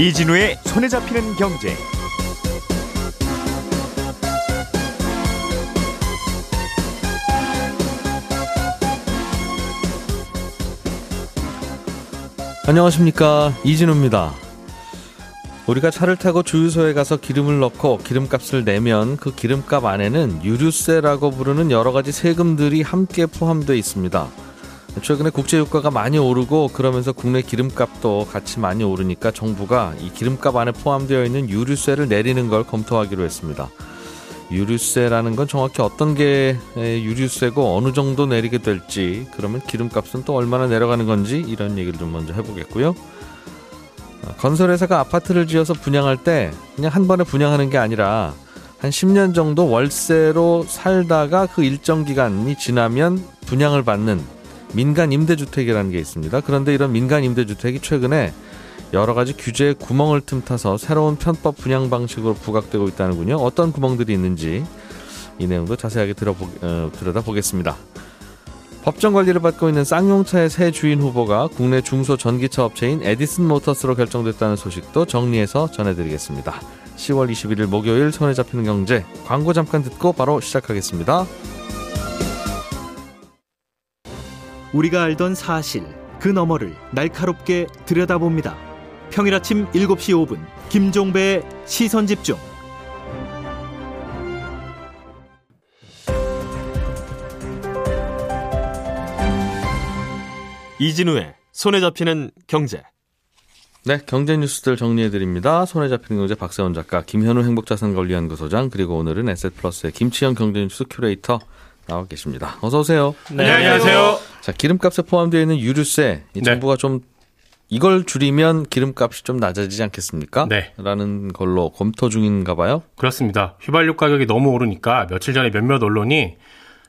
이진우의 손에 잡히는 경제. 안녕하십니까 이진우입니다. 우리가 차를 타고 주유소에 가서 기름을 넣고 기름값을 내면 그 기름값 안에는 유류세라고 부르는 여러 가지 세금들이 함께 포함되어 있습니다. 최근에 국제유가가 많이 오르고 그러면서 국내 기름값도 같이 많이 오르니까 정부가 이 기름값 안에 포함되어 있는 유류세를 내리는 걸 검토하기로 했습니다. 유류세라는 건 정확히 어떤 게 유류세고 어느 정도 내리게 될지 그러면 기름값은 또 얼마나 내려가는 건지 이런 얘기를 좀 먼저 해보겠고요. 어, 건설회사가 아파트를 지어서 분양할 때 그냥 한 번에 분양하는 게 아니라 한 10년 정도 월세로 살다가 그 일정 기간이 지나면 분양을 받는 민간 임대주택이라는 게 있습니다. 그런데 이런 민간 임대주택이 최근에 여러 가지 규제의 구멍을 틈타서 새로운 편법 분양 방식으로 부각되고 있다는군요. 어떤 구멍들이 있는지 이 내용도 자세하게 들어보, 어, 들여다보겠습니다. 법정 관리를 받고 있는 쌍용차의 새 주인 후보가 국내 중소 전기차 업체인 에디슨 모터스로 결정됐다는 소식도 정리해서 전해드리겠습니다. 10월 21일 목요일 손에 잡히는 경제 광고 잠깐 듣고 바로 시작하겠습니다. 우리가 알던 사실 그 너머를 날카롭게 들여다봅니다. 평일 아침 7시 5분 김종배의 시선 집중. 이진우의 손에 잡히는 경제. 네, 경제 뉴스들 정리해 드립니다. 손에 잡히는 경제 박세훈 작가, 김현우 행복자산관리연구소장, 그리고 오늘은 에셋플러스의 김치형 경제 뉴스 큐레이터 나와 계십니다. 어서 오세요. 네, 안녕하세요. 자, 기름값에 포함되어 있는 유류세, 이 네. 정부가 좀 이걸 줄이면 기름값이 좀 낮아지지 않겠습니까? 네. 라는 걸로 검토 중인가 봐요. 그렇습니다. 휘발유 가격이 너무 오르니까 며칠 전에 몇몇 언론이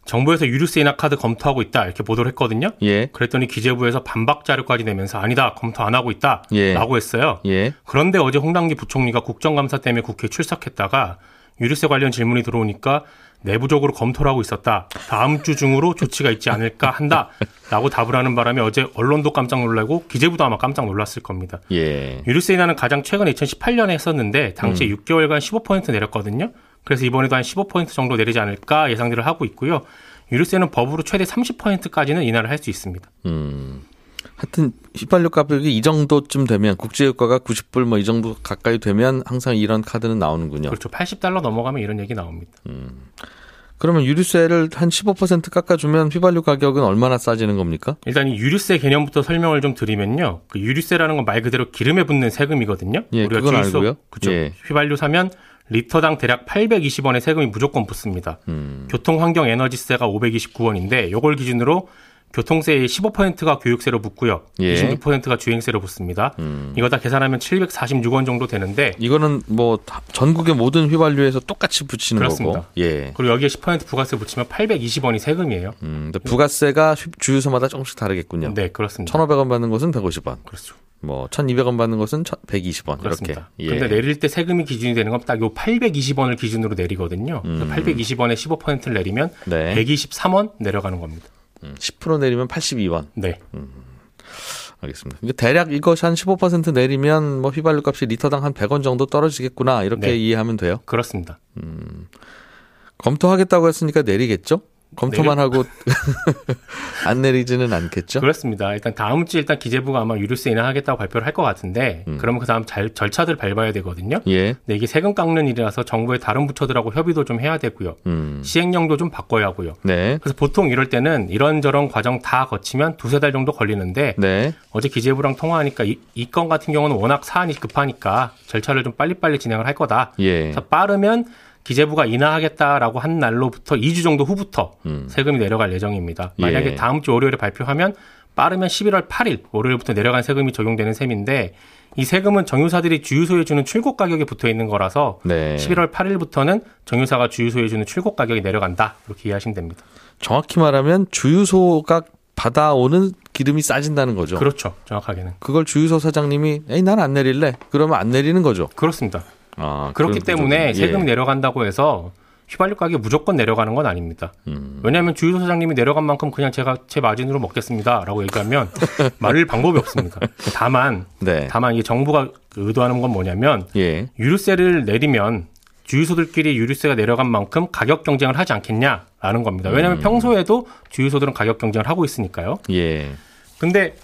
정부에서 유류세 인하 카드 검토하고 있다 이렇게 보도를 했거든요. 예. 그랬더니 기재부에서 반박 자료까지 내면서 아니다 검토 안 하고 있다라고 예. 했어요. 예. 그런데 어제 홍당기 부총리가 국정감사 때문에 국회에 출석했다가 유류세 관련 질문이 들어오니까 내부적으로 검토를 하고 있었다. 다음 주 중으로 조치가 있지 않을까 한다 라고 답을 하는 바람에 어제 언론도 깜짝 놀라고 기재부도 아마 깜짝 놀랐을 겁니다. 예. 유류세 인하는 가장 최근 2018년에 했었는데 당시 음. 6개월간 15% 내렸거든요. 그래서 이번에도 한 15% 정도 내리지 않을까 예상들을 하고 있고요. 유류세는 법으로 최대 30%까지는 인하를 할 수 있습니다. 음. 하여튼 휘발유 가격이 이 정도쯤 되면 국제유가가 90불 뭐 이 정도 가까이 되면 항상 이런 카드는 나오는군요. 그렇죠. 80달러 넘어가면 이런 얘기 나옵니다. 그러면 유류세를 한 15% 깎아주면 휘발유 가격은 얼마나 싸지는 겁니까? 일단 이 유류세 개념부터 설명을 좀 드리면요. 그 유류세라는 건 말 그대로 기름에 붙는 세금이거든요. 예, 그건 알고요. 그렇죠. 예. 휘발유 사면 리터당 대략 820원의 세금이 무조건 붙습니다. 음. 교통환경 에너지세가 529원인데 이걸 기준으로 교통세의 15%가 교육세로 붙고요. 예. 26%가 주행세로 붙습니다. 음. 이거 다 계산하면 746원 정도 되는데 이거는 뭐 다- 전국의 모든 휘발유에서 똑같이 붙이는 그렇습니다. 거고. 예. 그리고 여기에 10% 부가세 붙이면 820원이 세금이에요. 음, 부가세가 휘- 주유소마다 조금씩 다르겠군요. 네, 그렇습니다. 1,500원 받는 곳은 150원. 그렇죠. 뭐 1,200원 받는 곳은 120원 그렇습니다. 이렇게. 예. 근데 내릴 때 세금이 기준이 되는 건 딱 요 820원을 기준으로 내리거든요. 음. 820원에 15%를 내리면 네. 123원 내려가는 겁니다. 음, 10% 내리면 82원. 네. 알겠습니다. 그러니까 대략 이것이 한 15% 내리면 뭐 휘발유 값이 리터당 한 100원 정도 떨어지겠구나. 이렇게 네. 이해하면 돼요. 그렇습니다. 검토하겠다고 했으니까 내리겠죠? 검토만 하고 안 내리지는 않겠죠? 그렇습니다. 일단 다음 주에 일단 기재부가 아마 유류세 인하하겠다고 발표를 할 것 같은데 음. 그러면 그 다음 잘, 절차들 밟아야 되거든요. 예. 근데 이게 세금 깎는 일이라서 정부의 다른 부처들하고 협의도 좀 해야 되고요. 음. 시행령도 좀 바꿔야 하고요. 네. 그래서 보통 이럴 때는 이런저런 과정 다 거치면 두세 달 정도 걸리는데 네. 어제 기재부랑 통화하니까 이건 같은 경우는 워낙 사안이 급하니까 절차를 좀 빨리빨리 진행을 할 거다. 예. 그래서 빠르면 기재부가 인하하겠다라고 한 날로부터 2주 정도 후부터 음. 세금이 내려갈 예정입니다. 만약에 예. 다음 주 월요일에 발표하면 빠르면 11월 8일 월요일부터 내려간 세금이 적용되는 셈인데 이 세금은 정유사들이 주유소에 주는 출고 가격에 붙어 있는 거라서 네. 11월 8일부터는 정유사가 주유소에 주는 출고 가격이 내려간다 이렇게 이해하시면 됩니다. 정확히 말하면 주유소가 받아오는 기름이 싸진다는 거죠. 그렇죠. 정확하게는 그걸 주유소 사장님이 에이 난 안 내릴래. 그러면 안 내리는 거죠. 그렇습니다. 아, 그렇기 때문에 예. 내려간다고 해서 휘발유 가격이 무조건 내려가는 건 아닙니다. 음. 왜냐하면 주유소 사장님이 내려간 만큼 그냥 제가 제 마진으로 먹겠습니다라고 얘기하면 말릴 방법이 없습니다. 다만 네. 다만 이게 정부가 의도하는 건 뭐냐면 예. 유류세를 내리면 주유소들끼리 유류세가 내려간 만큼 가격 경쟁을 하지 않겠냐라는 겁니다. 왜냐하면 음. 평소에도 주유소들은 가격 경쟁을 하고 있으니까요. 예. 근데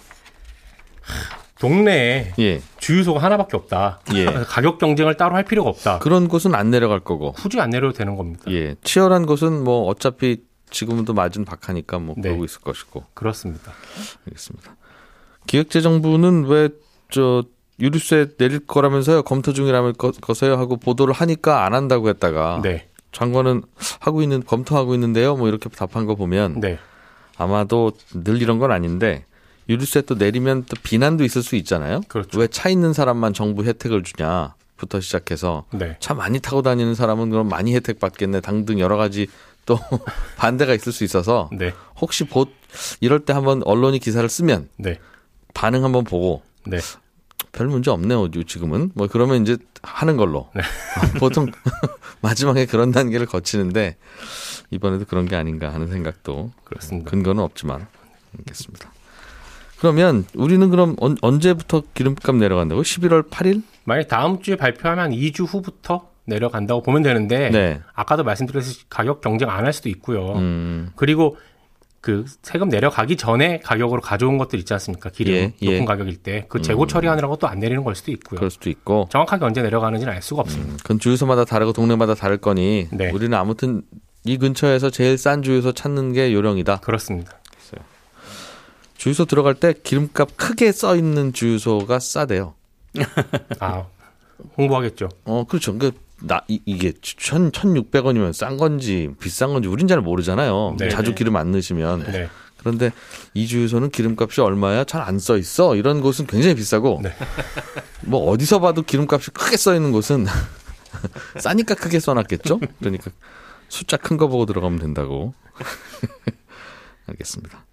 하, 동네에 예. 주유소가 하나밖에 없다. 예. 가격 경쟁을 따로 할 필요가 없다. 그런 곳은 안 내려갈 거고. 굳이 안 내려도 되는 겁니다. 예. 치열한 곳은 뭐 어차피 지금도 맞은 박하니까 뭐 네. 그러고 있을 것이고. 그렇습니다. 알겠습니다. 기획재정부는 왜 저 유류세 내릴 거라면서요 검토 중이라면서요 하고 보도를 하니까 안 한다고 했다가 네. 장관은 하고 있는 검토하고 있는데요 뭐 이렇게 답한 거 보면 네. 아마도 늘 이런 건 아닌데 유류세 또 내리면 또 비난도 있을 수 있잖아요. 그렇죠. 왜차 있는 사람만 정부 혜택을 주냐 부터 시작해서 네. 차 많이 타고 다니는 사람은 그럼 많이 혜택 받겠네 당등 여러 가지 또 반대가 있을 수 있어서 네. 혹시 보 이럴 때 한번 언론이 기사를 쓰면 네. 반응 한번 보고 네. 별 문제 없네요 지금은 뭐 그러면 이제 하는 걸로 네. 보통 마지막에 그런 단계를 거치는데 이번에도 그런 게 아닌가 하는 생각도 그렇습니다. 근거는 없지만 알겠습니다. 그러면 우리는 그럼 언, 언제부터 기름값 내려간다고? 11월 8일? 만약 다음 주에 발표하면 한 2주 후부터 내려간다고 보면 되는데 네. 아까도 말씀드렸듯이 가격 경쟁 안 할 수도 있고요. 음, 그리고 그 세금 내려가기 전에 가격으로 가져온 것들 있지 않습니까? 기름 예, 높은 예. 가격일 때 그 재고 처리하느라고 또 안 내리는 걸 수도 있고요. 그럴 수도 있고. 정확하게 언제 내려가는지는 알 수가 없습니다. 음, 그건 주유소마다 다르고 동네마다 다를 거니 네. 우리는 아무튼 이 근처에서 제일 싼 주유소 찾는 게 요령이다. 그렇습니다. 주유소 들어갈 때 기름값 크게 써 있는 주유소가 싸대요. 아 홍보하겠죠. 어, 그렇죠. 그, 나, 이, 이게 천, 1,600원이면 싼 건지 비싼 건지 우린 잘 모르잖아요. 네. 자주 기름 안 넣으시면. 네. 그런데 이 주유소는 기름값이 얼마야? 잘 안 써 있어. 이런 곳은 굉장히 비싸고. 네. 뭐 어디서 봐도 기름값이 크게 써 있는 곳은 싸니까 크게 써놨겠죠? 그러니까 숫자 큰 거 보고 들어가면 된다고. 알겠습니다.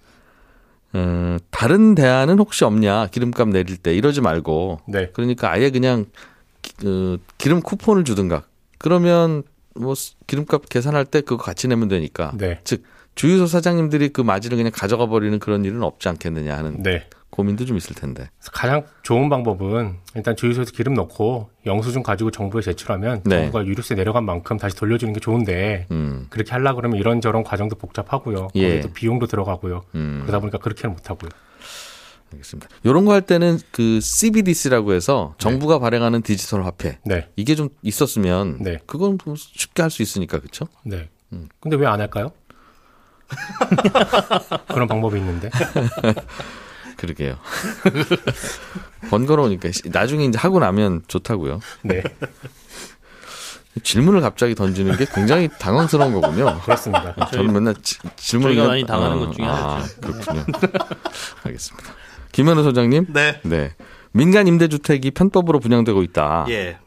어, 다른 대안은 혹시 없냐? 기름값 내릴 때 이러지 말고 네. 그러니까 아예 그냥 기- 그 기름 쿠폰을 주든가. 그러면 뭐 스- 기름값 계산할 때 그거 같이 내면 되니까. 네. 즉 주유소 사장님들이 그 마진을 그냥 가져가 버리는 그런 일은 없지 않겠느냐 하는 네. 고민도 좀 있을 텐데. 가장 좋은 방법은 일단 주유소에서 기름 넣고 영수증 가지고 정부에 제출하면 네. 정부가 유류세 내려간 만큼 다시 돌려주는 게 좋은데 음. 그렇게 하려 그러면 이런저런 과정도 복잡하고요. 예. 또 비용도 들어가고요. 음. 그러다 보니까 그렇게는 못 하고요. 알겠습니다. 이런 거 할 때는 그 CBDC라고 해서 정부가 발행하는 디지털 화폐 네. 이게 좀 있었으면 네. 그건 뭐 쉽게 할 수 있으니까 그렇죠? 네. 음. 근데 왜 안 할까요? 그런 방법이 있는데. 그러게요. 번거로우니까 나중에 이제 하고 나면 좋다고요. 네. 질문을 갑자기 던지는 게 굉장히 당황스러운 거군요. 그렇습니다. 저는 맨날 지- 질문을 저희가 그냥- 많이 당하는 아, 것 중에 아, 그렇군요. 알겠습니다. 김현우 소장님, 네. 네 민간 임대주택이 편법으로 분양되고 있다. 예.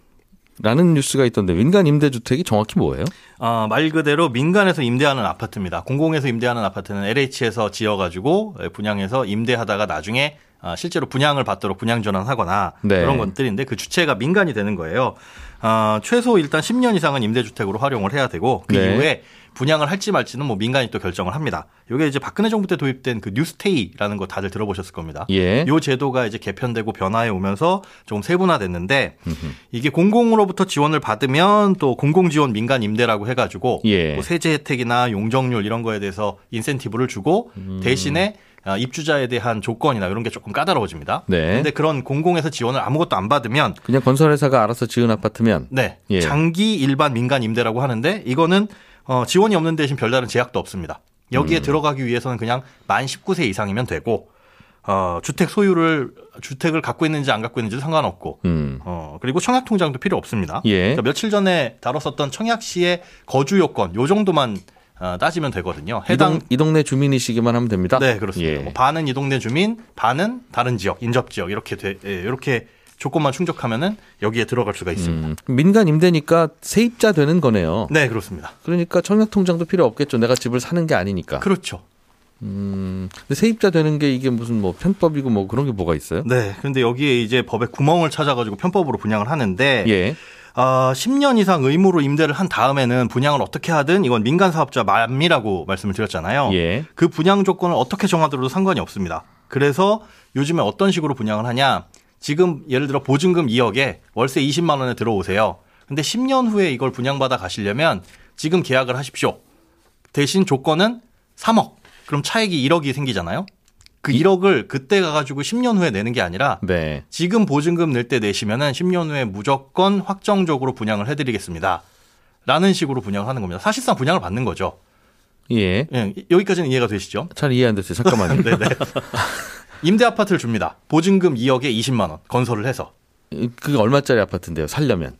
라는 뉴스가 있던데 민간 임대주택이 정확히 뭐예요? 어, 말 그대로 민간에서 임대하는 아파트입니다. 공공에서 임대하는 아파트는 LH에서 지어가지고 분양해서 임대하다가 나중에 아, 실제로 분양을 받도록 분양 전환하거나 네. 그런 것들인데 그 주체가 민간이 되는 거예요. 어, 최소 일단 10년 이상은 임대주택으로 활용을 해야 되고 그 네. 이후에 분양을 할지 말지는 뭐 민간이 또 결정을 합니다. 이게 이제 박근혜 정부 때 도입된 그 뉴스테이라는 거 다들 들어보셨을 겁니다. 예. 요 제도가 이제 개편되고 변화해 오면서 조금 세분화됐는데 이게 공공으로부터 지원을 받으면 또 공공 지원 민간 임대라고 해가지고 예. 뭐 세제 혜택이나 용적률 이런 거에 대해서 인센티브를 주고 음. 대신에 아, 입주자에 대한 조건이나 이런 게 조금 까다로워집니다. 네. 근데 그런 공공에서 지원을 아무것도 안 받으면 그냥 건설회사가 알아서 지은 아파트면 네 예. 장기 일반 민간 임대라고 하는데 이거는 어, 지원이 없는 대신 별다른 제약도 없습니다. 음. 여기에 들어가기 위해서는 그냥 만 19세 이상이면 되고 어, 주택 소유를 주택을 갖고 있는지 안 갖고 있는지도 상관없고 음. 어, 그리고 청약 통장도 필요 없습니다. 예. 그러니까 며칠 전에 다뤘었던 청약 시의 거주 요건 요 정도만 어, 따지면 되거든요. 이, 해당 동, 이 동 네 주민이시기만 하면 됩니다. 네 그렇습니다. 예. 뭐 반은 이 동네 주민, 반은 다른 지역, 인접 지역 이렇게 돼, 예, 이렇게 조건만 충족하면은 여기에 들어갈 수가 있습니다. 음, 민간 임대니까 세입자 되는 거네요. 네 그렇습니다. 그러니까 청약 통장도 필요 없겠죠. 내가 집을 사는 게 아니니까. 그렇죠. 음, 근데 세입자 되는 게 이게 무슨 뭐 편법이고 뭐 그런 게 뭐가 있어요? 네. 그런데 여기에 이제 법에 구멍을 찾아가지고 편법으로 분양을 하는데 예. 아, 10년 이상 의무로 임대를 한 다음에는 분양을 어떻게 하든 이건 민간 사업자 맘이라고 말씀을 드렸잖아요. 예. 그 분양 조건을 어떻게 정하더라도 상관이 없습니다. 그래서 요즘에 어떤 식으로 분양을 하냐? 지금 예를 들어 보증금 2억에 월세 20만 원에 들어오세요. 근데 10년 후에 이걸 분양받아 가시려면 지금 계약을 하십시오. 대신 조건은 3억. 그럼 차액이 1억이 생기잖아요. 그 1억을 그때 가가지고 10년 후에 내는 게 아니라 네. 지금 보증금 낼 때 내시면은 10년 후에 무조건 확정적으로 분양을 해드리겠습니다. 라는 식으로 분양을 하는 겁니다. 사실상 분양을 받는 거죠. 예. 예, 여기까지는 이해가 되시죠? 잘 이해 안 됐어요. 잠깐만요. 네네. 임대 아파트를 줍니다. 보증금 2억에 20만 원 건설을 해서 그게 얼마짜리 아파트인데요? 살려면.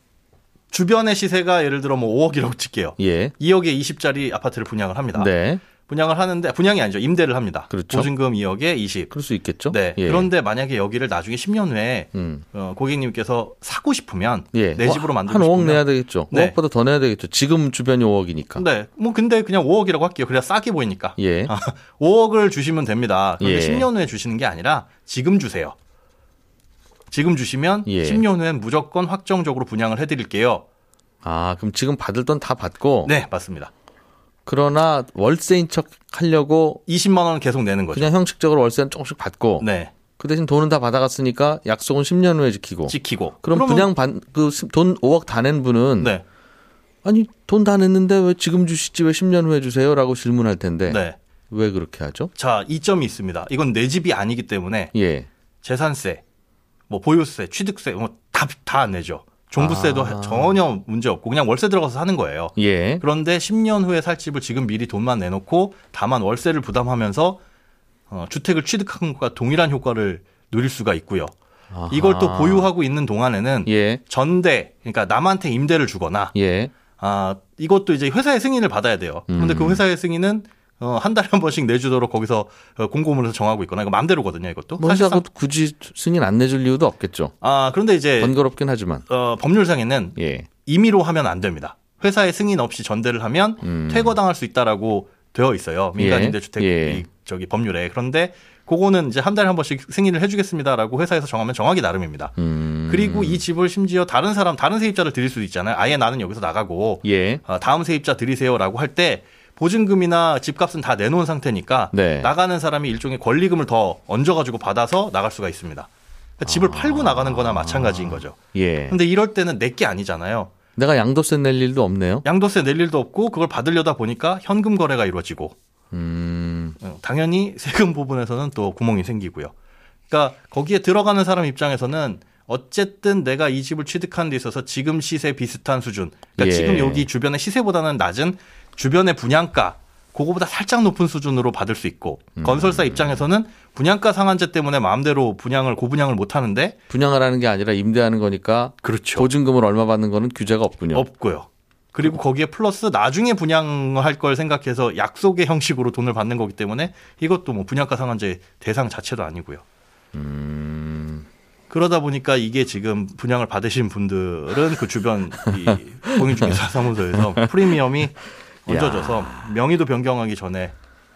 주변의 시세가 예를 들어 뭐 5억이라고 칠게요. 예. 2억에 20짜리 아파트를 분양을 합니다. 네. 분양을 하는데 분양이 아니죠. 임대를 합니다. 그렇죠. 보증금 2억에 20. 그럴 수 있겠죠? 네. 예. 그런데 만약에 여기를 나중에 10년 후에 음. 어, 고객님께서 사고 싶으면 예. 내 집으로 한 만들고 5억 싶으면 내야 되겠죠. 네. 5억보다 더 내야 되겠죠. 지금 주변이 5억이니까. 네. 뭐 근데 그냥 5억이라고 할게요. 그래야 싸게 보이니까. 예. 5억을 주시면 됩니다. 그런데 예. 10년 후에 주시는 게 아니라 지금 주세요. 지금 주시면 예. 10년 후엔 무조건 확정적으로 분양을 해드릴게요. 아, 그럼 지금 받을 돈 다 받고 네, 맞습니다. 그러나 월세인 척 하려고 20만 원은 계속 내는 거죠. 그냥 형식적으로 월세는 조금씩 받고 네, 그 대신 돈은 다 받아갔으니까 약속은 10년 후에 지키고 지키고. 그럼 그러면- 분양 그돈 5억 다 낸 분은 네, 아니 돈 다 냈는데 왜 지금 주시지 왜 10년 후에 주세요라고 질문할 텐데 네. 왜 그렇게 하죠? 자, 이점이 있습니다. 이건 내 집이 아니기 때문에 예. 재산세, 뭐 보유세, 취득세 뭐 다다 안 내죠. 종부세도 아. 전혀 문제 없고 그냥 월세 들어가서 사는 거예요. 예. 그런데 10년 후에 살 집을 지금 미리 돈만 내놓고 다만 월세를 부담하면서 어, 주택을 취득한 것과 동일한 효과를 누릴 수가 있고요. 아하. 이걸 또 보유하고 있는 동안에는 예. 전대, 그러니까 남한테 임대를 주거나 예. 아 이것도 이제 회사의 승인을 받아야 돼요. 그런데 음. 그 회사의 승인은 어, 한 달에 한 번씩 내주도록 거기서 어, 공고문에서 정하고 있거나 이거 마음대로거든요. 이것도 뭐 회사가 굳이 승인 안 내줄 이유도 없겠죠. 아 그런데 이제 번거롭긴 하지만. 어, 법률상에는 예. 임의로 하면 안 됩니다. 회사의 승인 없이 전대를 하면 음. 퇴거당할 수 있다라고 되어 있어요. 민간 예. 임대주택 예. 이 저기 법률에. 그런데 그거는 이제 한 달에 한 번씩 승인을 해주겠습니다라고 회사에서 정하면 정하기 나름입니다. 음. 그리고 이 집을 심지어 다른 사람, 다른 세입자를 드릴 수도 있잖아요. 아예 나는 여기서 나가고 예. 어, 다음 세입자 드리세요라고 할 때 보증금이나 집값은 다 내놓은 상태니까 네. 나가는 사람이 일종의 권리금을 더 얹어가지고 받아서 나갈 수가 있습니다. 그러니까 집을 팔고 나가는 거나 마찬가지인 거죠. 예. 근데 이럴 때는 내 게 아니잖아요. 내가 양도세 낼 일도 없네요. 양도세 낼 일도 없고 그걸 받으려다 보니까 현금 거래가 이루어지고 음. 어, 당연히 세금 부분에서는 또 구멍이 생기고요. 그러니까 거기에 들어가는 사람 입장에서는 어쨌든 내가 이 집을 취득하는 데 있어서 지금 시세 비슷한 수준. 그러니까 예. 지금 여기 주변의 시세보다는 낮은 주변의 분양가 그거보다 살짝 높은 수준으로 받을 수 있고 음. 건설사 입장에서는 분양가 상한제 때문에 마음대로 분양을 고분양을 못 하는데 분양을 하는 게 아니라 임대하는 거니까 그렇죠. 보증금을 얼마 받는 거는 규제가 없군요. 없고요. 그리고 거기에 플러스 나중에 분양할 걸 생각해서 약속의 형식으로 돈을 받는 거기 때문에 이것도 뭐 분양가 상한제 대상 자체도 아니고요. 음. 그러다 보니까 이게 지금 분양을 받으신 분들은 그 주변 이 공인중개사 사무소에서 프리미엄이 얹어져서 명의도 변경하기 전에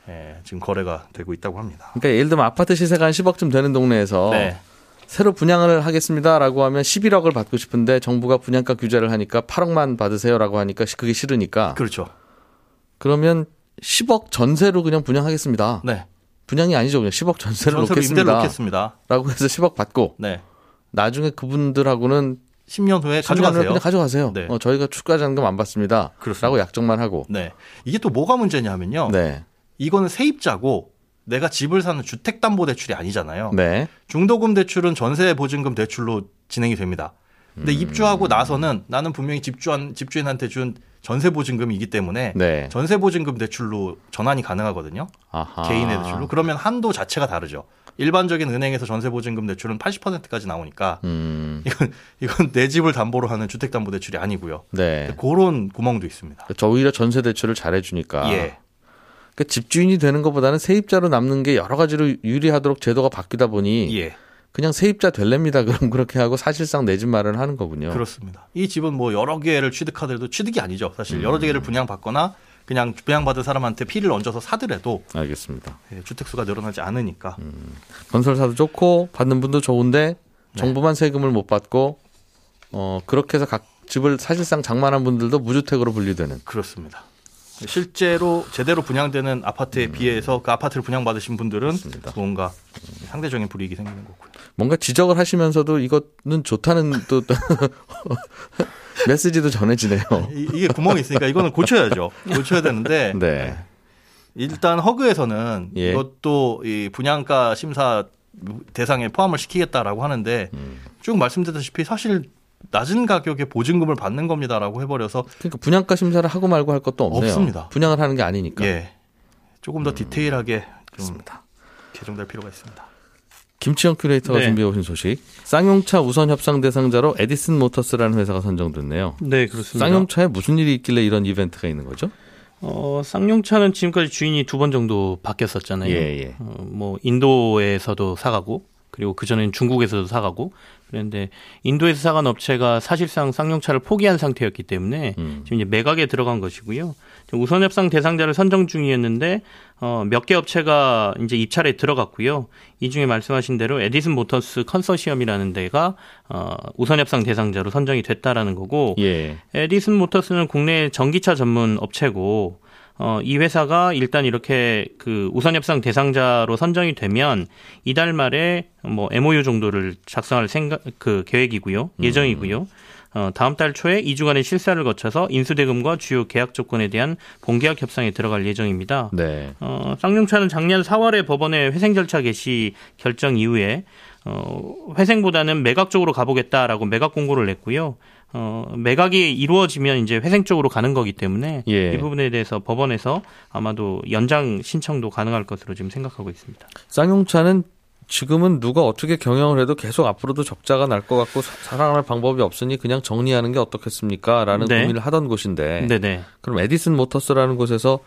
예, 지금 거래가 되고 있다고 합니다. 그러니까 예를 들면 아파트 시세가 한 10억쯤 되는 동네에서 네. 새로 분양을 하겠습니다라고 하면 11억을 받고 싶은데 정부가 분양가 규제를 하니까 8억만 받으세요라고 하니까 그게 싫으니까 그렇죠. 그러면 10억 전세로 그냥 분양하겠습니다. 네. 분양이 아니죠. 그냥 10억 전세를 놓겠습니다. 놓겠습니다. 라고 해서 10억 받고 네. 나중에 그분들하고는 10년 후에 10년을 가져가세요. 가져가세요. 네. 어, 저희가 추가 잔금 안 받습니다. 그렇습니다. 라고 약정만 하고. 네. 이게 또 뭐가 문제냐면요. 네. 이거는 세입자고 내가 집을 사는 주택담보대출이 아니잖아요. 네. 중도금 대출은 전세 보증금 대출로 진행이 됩니다. 근데 음. 입주하고 나서는 나는 분명히 집주한 집주인한테 준 전세 보증금이기 때문에 네. 전세 보증금 대출로 전환이 가능하거든요. 아하. 개인의 대출로. 그러면 한도 자체가 다르죠. 일반적인 은행에서 전세 보증금 대출은 80%까지 나오니까 음. 이건 이건 내 집을 담보로 하는 주택 담보 대출이 아니고요. 네. 그런 구멍도 있습니다. 저 오히려 전세 대출을 잘해 주니까. 예. 그러니까 집주인이 되는 것보다는 세입자로 남는 게 여러 가지로 유리하도록 제도가 바뀌다 보니 예. 그냥 세입자 될랍니다. 그럼 그렇게 하고 사실상 내 집 마련을 하는 거군요. 그렇습니다. 이 집은 뭐 여러 개를 취득하더라도 취득이 아니죠. 사실 음. 여러 개를 분양받거나 그냥 분양받은 사람한테 피를 얹어서 사더라도 알겠습니다. 예, 주택 수가 늘어나지 않으니까 음. 건설사도 좋고 받는 분도 좋은데 정부만 세금을 못 받고 어 그렇게 해서 각 집을 사실상 장만한 분들도 무주택으로 분류되는. 그렇습니다. 실제로 제대로 분양되는 아파트에 비해서 그 아파트를 분양받으신 분들은 뭔가 상대적인 불이익이 생기는 거고요. 뭔가 지적을 하시면서도 이거는 좋다는 또 메시지도 전해지네요. 이- 이게 구멍이 있으니까 이거는 고쳐야죠. 고쳐야 되는데 네. 일단 HUG에서는 예. 이것도 이 분양가 심사 대상에 포함을 시키겠다라고 하는데 음. 쭉 말씀드렸다시피 사실 낮은 가격에 보증금을 받는 겁니다라고 해버려서 그러니까 분양가 심사를 하고 말고 할 것도 없네요. 없습니다. 분양을 하는 게 아니니까. 예 조금 더 디테일하게 좀 음. 그렇습니다. 개정될 필요가 있습니다. 김치영 큐레이터가 네. 준비해 오신 소식. 쌍용차 우선 협상 대상자로 에디슨 모터스라는 회사가 선정됐네요. 네, 그렇습니다. 쌍용차에 무슨 일이 있길래 이런 이벤트가 있는 거죠? 어, 쌍용차는 지금까지 주인이 두 번 정도 바뀌었었잖아요. 예, 예. 어, 뭐 인도에서도 사가고 그리고 그 전에는 중국에서도 사가고 그런데 인도에서 사간 업체가 사실상 쌍용차를 포기한 상태였기 때문에 음. 지금 이제 매각에 들어간 것이고요. 우선 협상 대상자를 선정 중이었는데 어, 몇 개 업체가 이제 입찰에 들어갔고요. 이 중에 말씀하신 대로 에디슨 모터스 컨소시엄이라는 데가 어, 우선 협상 대상자로 선정이 됐다라는 거고 예. 에디슨 모터스는 국내 전기차 전문 업체고 어, 이 회사가 일단 이렇게 그 우선 협상 대상자로 선정이 되면 이달 말에 뭐 MOU 정도를 작성할 생각 그 계획이고요. 예정이고요. 어, 다음 달 초에 2주간의 실사를 거쳐서 인수대금과 주요 계약 조건에 대한 본계약 협상에 들어갈 예정입니다. 네. 어, 쌍용차는 작년 4월에 법원에 회생 절차 개시 결정 이후에 어, 회생보다는 매각 쪽으로 가보겠다라고 매각 공고를 냈고요. 어, 매각이 이루어지면 이제 회생 쪽으로 가는 거기 때문에 예. 이 부분에 대해서 법원에서 아마도 연장 신청도 가능할 것으로 지금 생각하고 있습니다. 쌍용차는 지금은 누가 어떻게 경영을 해도 계속 앞으로도 적자가 날 것 같고 사- 살아갈 방법이 없으니 그냥 정리하는 게 어떻겠습니까? 라는 네. 고민을 하던 곳인데 네네. 그럼 에디슨 모터스라는 곳에서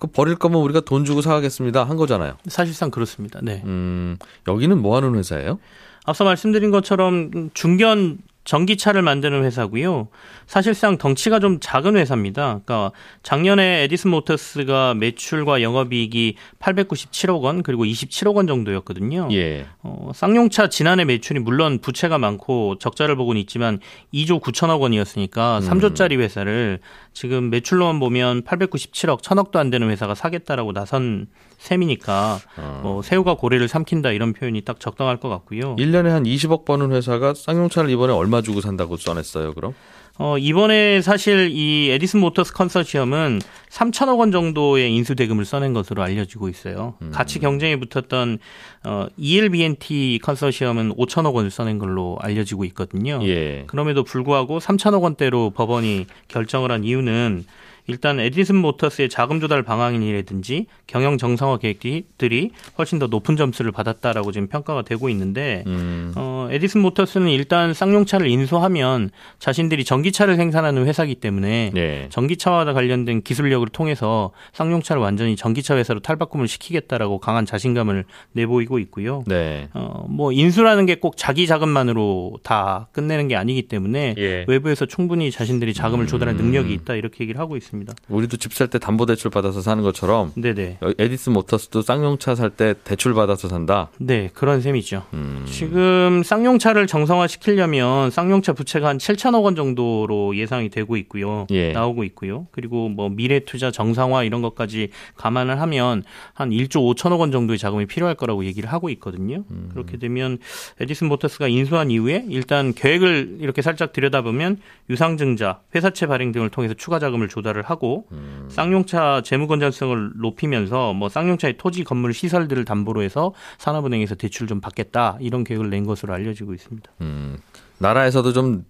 그 버릴 거면 우리가 돈 주고 사가겠습니다 한 거잖아요. 사실상 그렇습니다. 네. 음, 여기는 뭐 하는 회사예요? 앞서 말씀드린 것처럼 중견 전기차를 만드는 회사고요. 사실상 덩치가 좀 작은 회사입니다. 그러니까 작년에 에디슨 모터스가 매출과 영업이익이 897억 원 그리고 27억 원 정도였거든요. 예. 어, 쌍용차 지난해 매출이 물론 부채가 많고 적자를 보고는 있지만 2조 9천억 원이었으니까 3조짜리 회사를 지금 매출로만 보면 897억, 1000억도 안 되는 회사가 사겠다라고 나선 셈이니까 뭐 새우가 고래를 삼킨다 이런 표현이 딱 적당할 것 같고요. 1년에 한 20억 버는 회사가 쌍용차를 이번에 얼마 주고 산다고 써냈어요, 그럼? 어, 이번에 사실 이 에디슨 모터스 컨소시엄은 3천억 원 정도의 인수 대금을 써낸 것으로 알려지고 있어요. 같이 경쟁에 붙었던 어, ELBNT 컨소시엄은 5천억 원을 써낸 걸로 알려지고 있거든요. 예. 그럼에도 불구하고 3천억 원대로 법원이 결정을 한 이유는 일단 에디슨 모터스의 자금 조달 방안이라든지 경영 정상화 계획들이 훨씬 더 높은 점수를 받았다라고 지금 평가가 되고 있는데 음. 어, 에디슨 모터스는 일단 쌍용차를 인수하면 자신들이 전기차를 생산하는 회사이기 때문에 예. 전기차와 관련된 기술력을 통해서 쌍용차를 완전히 전기차 회사로 탈바꿈을 시키겠다라고 강한 자신감을 내보이고 있고요. 네. 어, 뭐 인수라는 게 꼭 자기 자금만으로 다 끝내는 게 아니기 때문에 예. 외부에서 충분히 자신들이 자금을 조달할 능력이 있다 이렇게 얘기를 하고 있습니다. 우리도 집 살 때 담보 대출 받아서 사는 것처럼 네네. 에디슨 모터스도 쌍용차 살 때 대출 받아서 산다. 네, 그런 셈이죠. 음. 지금 쌍 용차를 정상화 시키려면 쌍용차 부채가 한 7천억 원 정도로 예상이 되고 있고요. 예. 나오고 있고요. 그리고 뭐 미래 투자 정상화 이런 것까지 감안을 하면 한 1조 5천억 원 정도의 자금이 필요할 거라고 얘기를 하고 있거든요. 음. 그렇게 되면 에디슨 모터스가 인수한 이후에 일단 계획을 이렇게 살짝 들여다보면 유상증자, 회사채 발행 등을 통해서 추가 자금을 조달을 하고 음. 쌍용차 재무 건전성을 높이면서 뭐 쌍용차의 토지 건물 시설들을 담보로 해서 산업은행에서 대출 좀 받겠다 이런 계획을 낸 것으로 알 려지고 있습니다. 음. 나라에서도 좀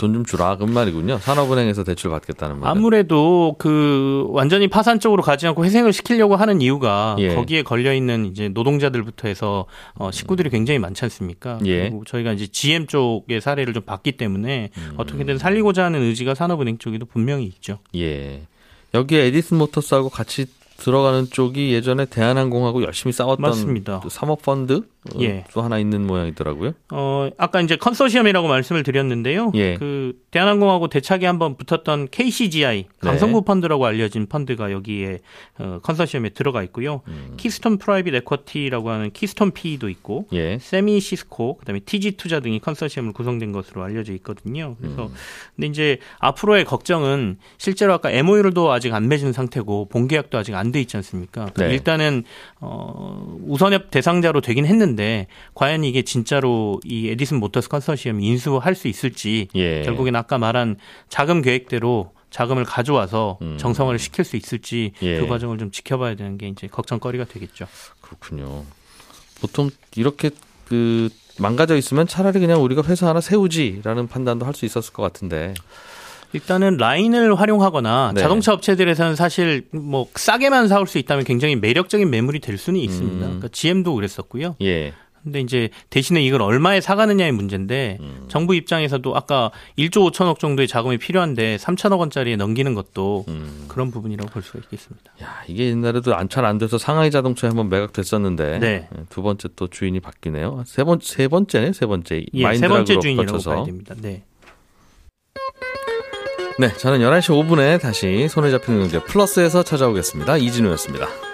돈좀 주라 그 말이군요. 산업은행에서 대출 받겠다는 말. 아무래도 그 완전히 파산 쪽으로 가지 않고 회생을 시키려고 하는 이유가 예. 거기에 걸려 있는 이제 노동자들부터 해서 어 식구들이 굉장히 많지 않습니까? 예. 그리고 저희가 이제 GM 쪽의 사례를 좀 봤기 때문에 음. 어떻게든 살리고자 하는 의지가 산업은행 쪽에도 분명히 있죠. 예. 여기에 에디슨 모터스하고 같이 들어가는 쪽이 예전에 대한항공하고 열심히 싸웠던 맞습니다. 사모펀드 어, 예. 또 하나 있는 모양이더라고요. 어, 아까 이제 컨소시엄이라고 말씀을 드렸는데요. 예. 그 대한항공하고 대차게 한번 붙었던 KCGI 강성부 펀드라고 알려진 펀드가 여기에 어, 컨소시엄에 들어가 있고요. 키스톤 프라이빗 에쿼티라고 하는 키스톤 PE도 있고 예. 쎄미시스코 그다음에 TG 투자 등이 컨소시엄을 구성된 것으로 알려져 있거든요. 그래서 근데 이제 앞으로의 걱정은 실제로 아까 MOU를도 아직 안 맺은 상태고 본계약도 아직 안 돼 있지 않습니까? 네. 일단은 어 우선협 대상자로 되긴 했는데 과연 이게 진짜로 이 에디슨 모터스 컨소시엄이 인수할 수 있을지 예. 결국엔 아까 말한 자금 계획대로 자금을 가져와서 음. 정성화를 시킬 수 있을지 예. 그 과정을 좀 지켜봐야 되는 게 이제 걱정거리가 되겠죠. 그렇군요. 보통 이렇게 그 망가져 있으면 차라리 그냥 우리가 회사 하나 세우지라는 판단도 할 수 있었을 것 같은데. 일단은 라인을 활용하거나 네. 자동차 업체들에서는 사실 뭐 싸게만 사올 수 있다면 굉장히 매력적인 매물이 될 수는 있습니다. 음. 그러니까 GM도 그랬었고요. 예. 근데 이제 대신에 이걸 얼마에 사가느냐의 문제인데 음. 정부 입장에서도 아까 1조 5천억 정도의 자금이 필요한데 3천억 원짜리에 넘기는 것도 음. 그런 부분이라고 볼 수가 있겠습니다. 야, 이게 옛날에도 안잘 안 돼서 상하이 자동차에 한번 매각됐었는데 네. 두 번째 또 주인이 바뀌네요. 세 번세 번째네, 세 번째. 예, 세 마인드라 번째 주인이라고 거쳐서. 봐야 됩니다. 네. 네, 저는 11시 5분에 다시 손에 잡히는 경제 플러스에서 찾아오겠습니다. 이진우였습니다.